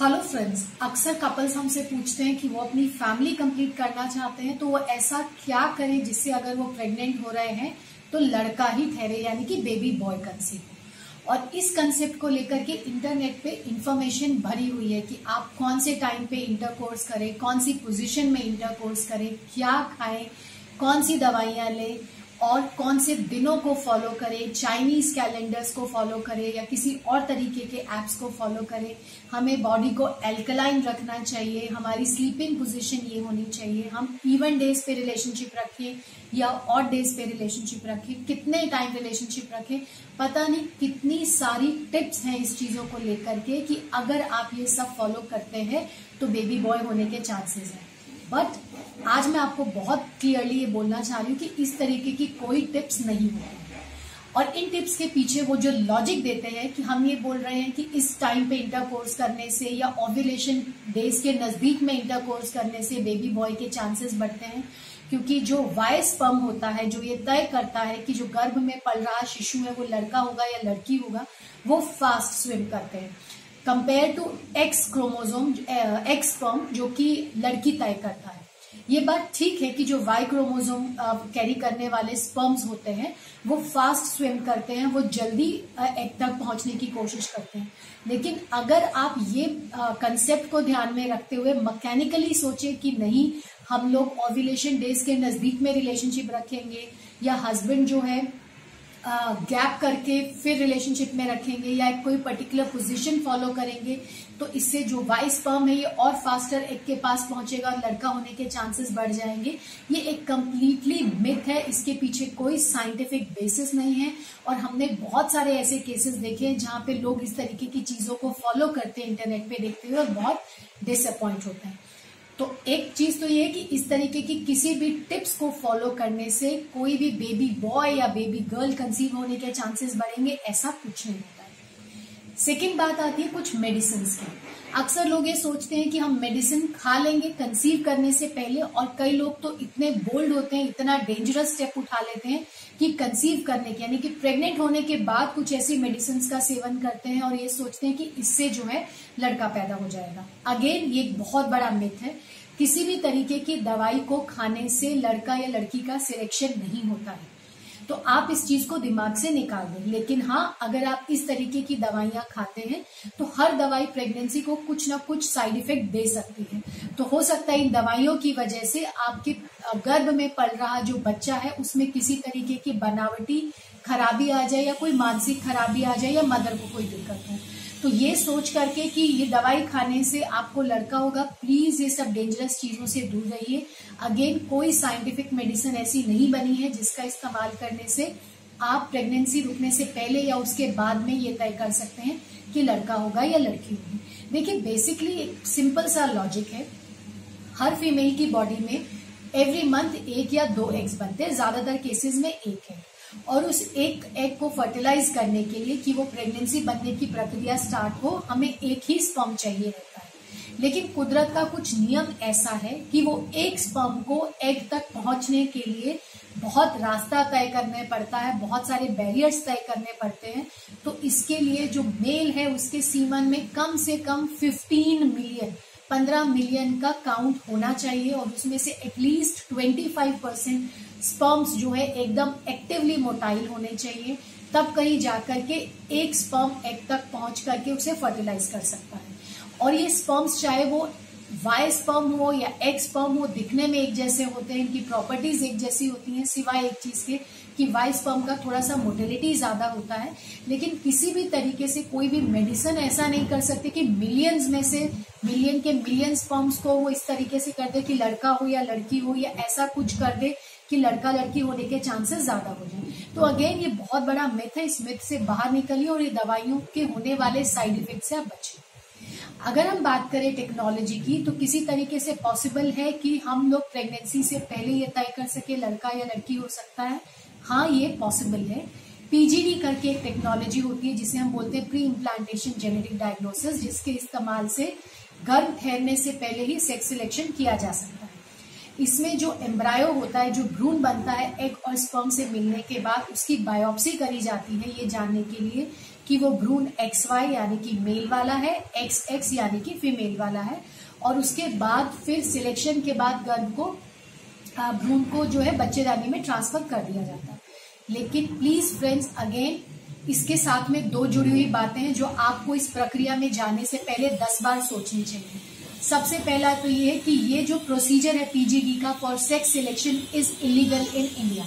Hello friends अक्सर couples हमसे पूछते हैं कि वो अपनी फैमिली कंप्लीट करना चाहते हैं तो वो ऐसा क्या करें जिससे अगर वो प्रेग्नेंट हो रहे हैं तो लड़का ही ठहरे, यानी कि बेबी बॉय कंसीव हो और इस कंसेप्ट को लेकर के इंटरनेट पे इंफॉर्मेशन भरी हुई है कि आप कौन से टाइम पे इंटरकोर्स करें, कौन सी पोजिशन में इंटरकोर्स करें, क्या खाएँ, कौन सी दवाइयाँ लें और कौन से दिनों को फॉलो करें चाइनीज़ कैलेंडर्स को फॉलो करें या किसी और तरीके के एप्स को फॉलो करें, हमें बॉडी को एल्कलाइन रखना चाहिए, हमारी स्लीपिंग पोजीशन ये होनी चाहिए, हम इवन डेज़ पे रिलेशनशिप रखें या और डेज़ पे रिलेशनशिप रखें, कितने टाइम रिलेशनशिप रखें, पता नहीं कितनी सारी टिप्स हैं इस चीज़ों को लेकर के कि अगर आप ये सब फॉलो करते हैं तो बेबी बॉय होने के चांसेस हैं। बट आज मैं आपको बहुत क्लियरली ये बोलना चाह रही हूँ कि इस तरीके की कोई टिप्स नहीं होती और इन टिप्स के पीछे वो जो लॉजिक देते हैं कि हम ये बोल रहे हैं कि इस टाइम पे इंटरकोर्स करने से या ओव्यूलेशन डेज़ के नज़दीक में इंटरकोर्स करने से बेबी बॉय के चांसेस बढ़ते हैं। क्योंकि जो वाय स्पर्म होता है, जो ये तय करता है कि जो गर्भ में पल रहा शिशु है, वो लड़का होगा या लड़की होगा, वो फास्ट स्विम करते हैं। Compare to X chromosome X sperm जो कि लड़की तय करता है। ये बात ठीक है कि जो वाई क्रोमोजोम कैरी करने वाले स्पर्म्स होते हैं, वो फास्ट स्विम करते हैं, वो जल्दी एग तक पहुँचने की कोशिश करते हैं। लेकिन अगर आप ये कंसेप्ट को ध्यान में रखते हुए मैकेनिकली सोचे कि नहीं, हम लोग ओव्यूलेशन डेज़ के नज़दीक में रिलेशनशिप रखेंगे, या हस्बैंड जो है गैप करके फिर रिलेशनशिप में रखेंगे या कोई पर्टिकुलर पोजीशन फॉलो करेंगे तो इससे जो वाइस स्पर्म है, ये और फास्टर एक के पास पहुंचेगा और लड़का होने के चांसेस बढ़ जाएँगे। ये एक कंप्लीटली मिथ है, इसके पीछे कोई साइंटिफिक बेसिस नहीं है। और हमने बहुत सारे ऐसे केसेस देखे हैं जहाँ पे लोग इस तरीके की चीज़ों को फॉलो करते हैं इंटरनेट पे देखते हुए और बहुत डिसअपॉइंट होते हैं। तो एक चीज़ तो ये है कि इस तरीके की किसी भी टिप्स को फॉलो करने से कोई भी बेबी बॉय या बेबी गर्ल कंसीव होने के चांसेस बढ़ेंगे, ऐसा कुछ नहीं होता है। सेकेंड बात आती है कुछ मेडिसिन की। अक्सर लोग ये सोचते हैं कि हम मेडिसिन खा लेंगे कंसीव करने से पहले और कई लोग तो इतने बोल्ड होते हैं, इतना डेंजरस स्टेप उठा लेते हैं कि कंसीव करने के, यानी कि प्रेग्नेंट होने के बाद कुछ ऐसी मेडिसिन का सेवन करते हैं और ये सोचते हैं कि इससे जो है लड़का पैदा हो जाएगा। अगेन ये एक बहुत बड़ा मिथ है। किसी भी तरीके की दवाई को खाने से लड़का या लड़की का सिलेक्शन नहीं होता है। तो आप इस चीज़ को दिमाग से निकाल दें। लेकिन हाँ अगर आप इस तरीके की दवाइयाँ खाते हैं तो हर दवाई प्रेगनेंसी को कुछ ना कुछ साइड इफ़ेक्ट दे सकती है। तो हो सकता है इन दवाइयों की वजह से आपके गर्भ में पल रहा जो बच्चा है, उसमें किसी तरीके की बनावटी खराबी आ जाए या कोई मानसिक खराबी आ जाए या मदर को कोई दिक्कत हो। तो ये सोच करके कि ये दवाई खाने से आपको लड़का होगा प्लीज़ ये सब डेंजरस चीज़ों से दूर रहिए। अगेन कोई साइंटिफिक मेडिसिन ऐसी नहीं बनी है जिसका इस्तेमाल करने से आप प्रेगनेंसी रुकने से पहले या उसके बाद में ये तय कर सकते हैं कि लड़का होगा या लड़की होगी। देखिए बेसिकली एक सिंपल सा लॉजिक है। हर फीमेल की बॉडी में एवरी मंथ एक या दो एग्स बनते हैं, ज़्यादातर केसेस में एक है। और उस एक एग को फर्टिलाइज करने के लिए कि वो प्रेगनेंसी बनने की प्रक्रिया स्टार्ट हो, हमें एक ही स्पर्म चाहिए रहता है। लेकिन कुदरत का कुछ नियम ऐसा है कि वो एक स्पर्म को एग तक पहुँचने के लिए बहुत रास्ता तय करने पड़ता है, बहुत सारे बैरियर्स तय करने पड़ते हैं। तो इसके लिए जो मेल है, उसके सीमन में कम से कम 15 मिलियन 15 मिलियन का काउंट होना चाहिए और उसमें से एटलीस्ट 25 परसेंट स्पर्म्स जो है एकदम एक्टिवली मोटाइल होने चाहिए, तब कहीं जाकर के एक स्पर्म एग तक पहुँच करके उसे फर्टिलाइज कर सकता है। और ये स्पर्म्स चाहे वो वाई स्पर्म हो या एक्स स्पर्म हो, दिखने में एक जैसे होते हैं, इनकी प्रॉपर्टीज़ एक जैसी होती हैं, सिवाय एक चीज़ के कि वाई स्पर्म का थोड़ा सा मोटिलिटी ज़्यादा होता है। लेकिन किसी भी तरीके से कोई भी मेडिसिन ऐसा नहीं कर सकते कि मिलियंस में से मिलियन के मिलियन स्पर्म्स को वो इस तरीके से कर दे कि लड़का हो या लड़की हो या ऐसा कुछ कर दे कि लड़का लड़की होने के चांसेस ज़्यादा हो जाए। तो अगेन, ये बहुत बड़ा मिथ है। इस मिथ से बाहर निकलिए और ये दवाइयों के होने वाले साइड इफ़ेक्ट से आप बचिए। अगर हम बात करें टेक्नोलॉजी की तो किसी तरीके से पॉसिबल है कि हम लोग प्रेगनेंसी से पहले ये तय कर सके, लड़का या लड़की हो सकता है। हाँ ये पॉसिबल है। पीजीडी करके एक टेक्नोलॉजी होती है, जिसे हम बोलते हैं प्री इम्प्लांटेशन जेनेटिक डायग्नोसिस जिसके इस्तेमाल से गर्भ ठहरने से पहले ही सेक्स सिलेक्शन किया जा सकता है। इसमें जो एम्ब्रायो होता है, जो भ्रूण बनता है एग और स्पर्म से मिलने के बाद उसकी बायोप्सी करी जाती है ये जानने के लिए कि वो भ्रूण एक्स वाई यानी कि मेल वाला है एक्स एक्स यानी कि फीमेल वाला है। और उसके बाद फिर सिलेक्शन के बाद गर्भ को भ्रूण को जो है बच्चेदानी में ट्रांसफ़र कर दिया जाता है। लेकिन प्लीज़ फ्रेंड्स अगेन इसके साथ में दो जुड़ी हुई बातें हैं जो आपको इस प्रक्रिया में जाने से पहले दस बार सोचनी चाहिए। सबसे पहला तो ये है कि ये जो प्रोसीजर है पीजीडी का for sex selection is illegal in India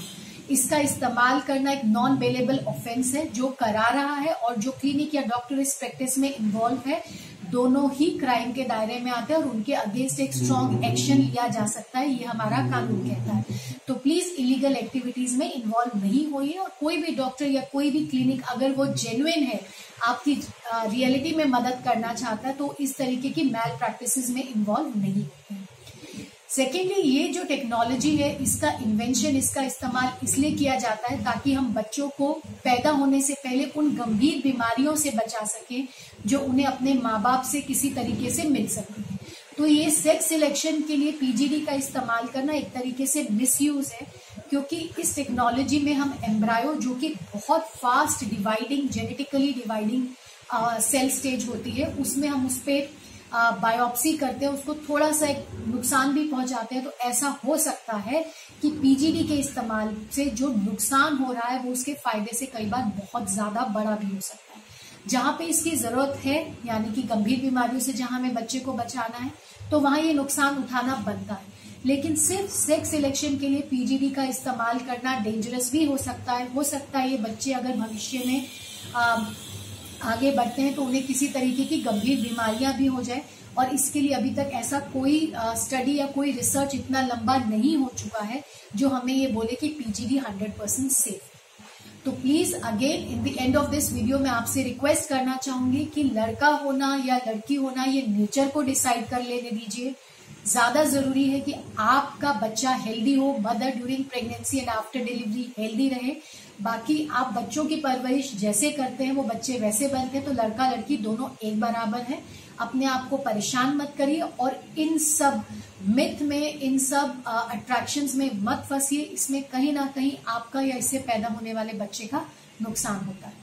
इसका इस्तेमाल करना एक नॉन बेलेबल ऑफेंस है, जो करा रहा है और जो क्लिनिक या डॉक्टर इस प्रैक्टिस में इन्वॉल्व है। दोनों ही क्राइम के दायरे में आते हैं और उनके अगेंस्ट एक स्ट्रॉन्ग एक्शन लिया जा सकता है, ये हमारा कानून कहता है। तो प्लीज़ इलीगल एक्टिविटीज़ में इन्वॉल्व नहीं होइए और कोई भी डॉक्टर या कोई भी क्लिनिक अगर वो जेन्युन है, आपकी रियलिटी में मदद करना चाहता है तो इस तरीके की मैल प्रैक्टिस में इन्वॉल्व नहीं होते सेकेंडली ये जो टेक्नोलॉजी है, इसका इन्वेंशन इसका इस्तेमाल इसलिए किया जाता है ताकि हम बच्चों को पैदा होने से पहले उन गंभीर बीमारियों से बचा सकें, जो उन्हें अपने माँ बाप से किसी तरीके से मिल सकती है। तो ये सेक्स सिलेक्शन के लिए पीजीडी का इस्तेमाल करना एक तरीके से मिसयूज है, क्योंकि इस टेक्नोलॉजी में हम एम्ब्रायो जो कि बहुत fast dividing genetically dividing cell stage होती है, उसमें हम उस पर बायोप्सी करते हैं, उसको थोड़ा सा एक नुकसान भी पहुंचाते हैं तो ऐसा हो सकता है कि पीजीडी के इस्तेमाल से जो नुकसान हो रहा है, वो उसके फ़ायदे से कई बार बहुत ज़्यादा बड़ा भी हो सकता है। जहाँ पे इसकी ज़रूरत है, यानी कि गंभीर बीमारियों से जहाँ हमें बच्चे को बचाना है तो वहाँ ये नुकसान उठाना बनता है। लेकिन सिर्फ़ सेक्स सिलेक्शन के लिए पीजीडी का इस्तेमाल करना डेंजरस भी हो सकता है, हो सकता है ये बच्चे अगर भविष्य में आगे बढ़ते हैं तो उन्हें किसी तरीके की गंभीर बीमारियाँ भी हो जाए और इसके लिए अभी तक ऐसा कोई स्टडी या कोई रिसर्च इतना लंबा नहीं हो चुका है जो हमें ये बोले कि पीजीडी हंड्रेड परसेंट सेफ़ तो please again in the end of this video मैं आपसे रिक्वेस्ट करना चाहूँगी कि लड़का होना या लड़की होना ये नेचर को डिसाइड कर लेने दीजिए। ज़्यादा ज़रूरी है कि आपका बच्चा हेल्दी हो mother during pregnancy and after delivery healthy रहे। बाकी आप बच्चों की परवरिश जैसे करते हैं, वो बच्चे वैसे बनते हैं तो लड़का लड़की दोनों एक बराबर है। अपने आप को परेशान मत करिए और इन सब मिथ में, इन सब अट्रैक्शंस में मत फंसिए। इसमें कहीं ना कहीं आपका या इससे पैदा होने वाले बच्चे का नुकसान होता है।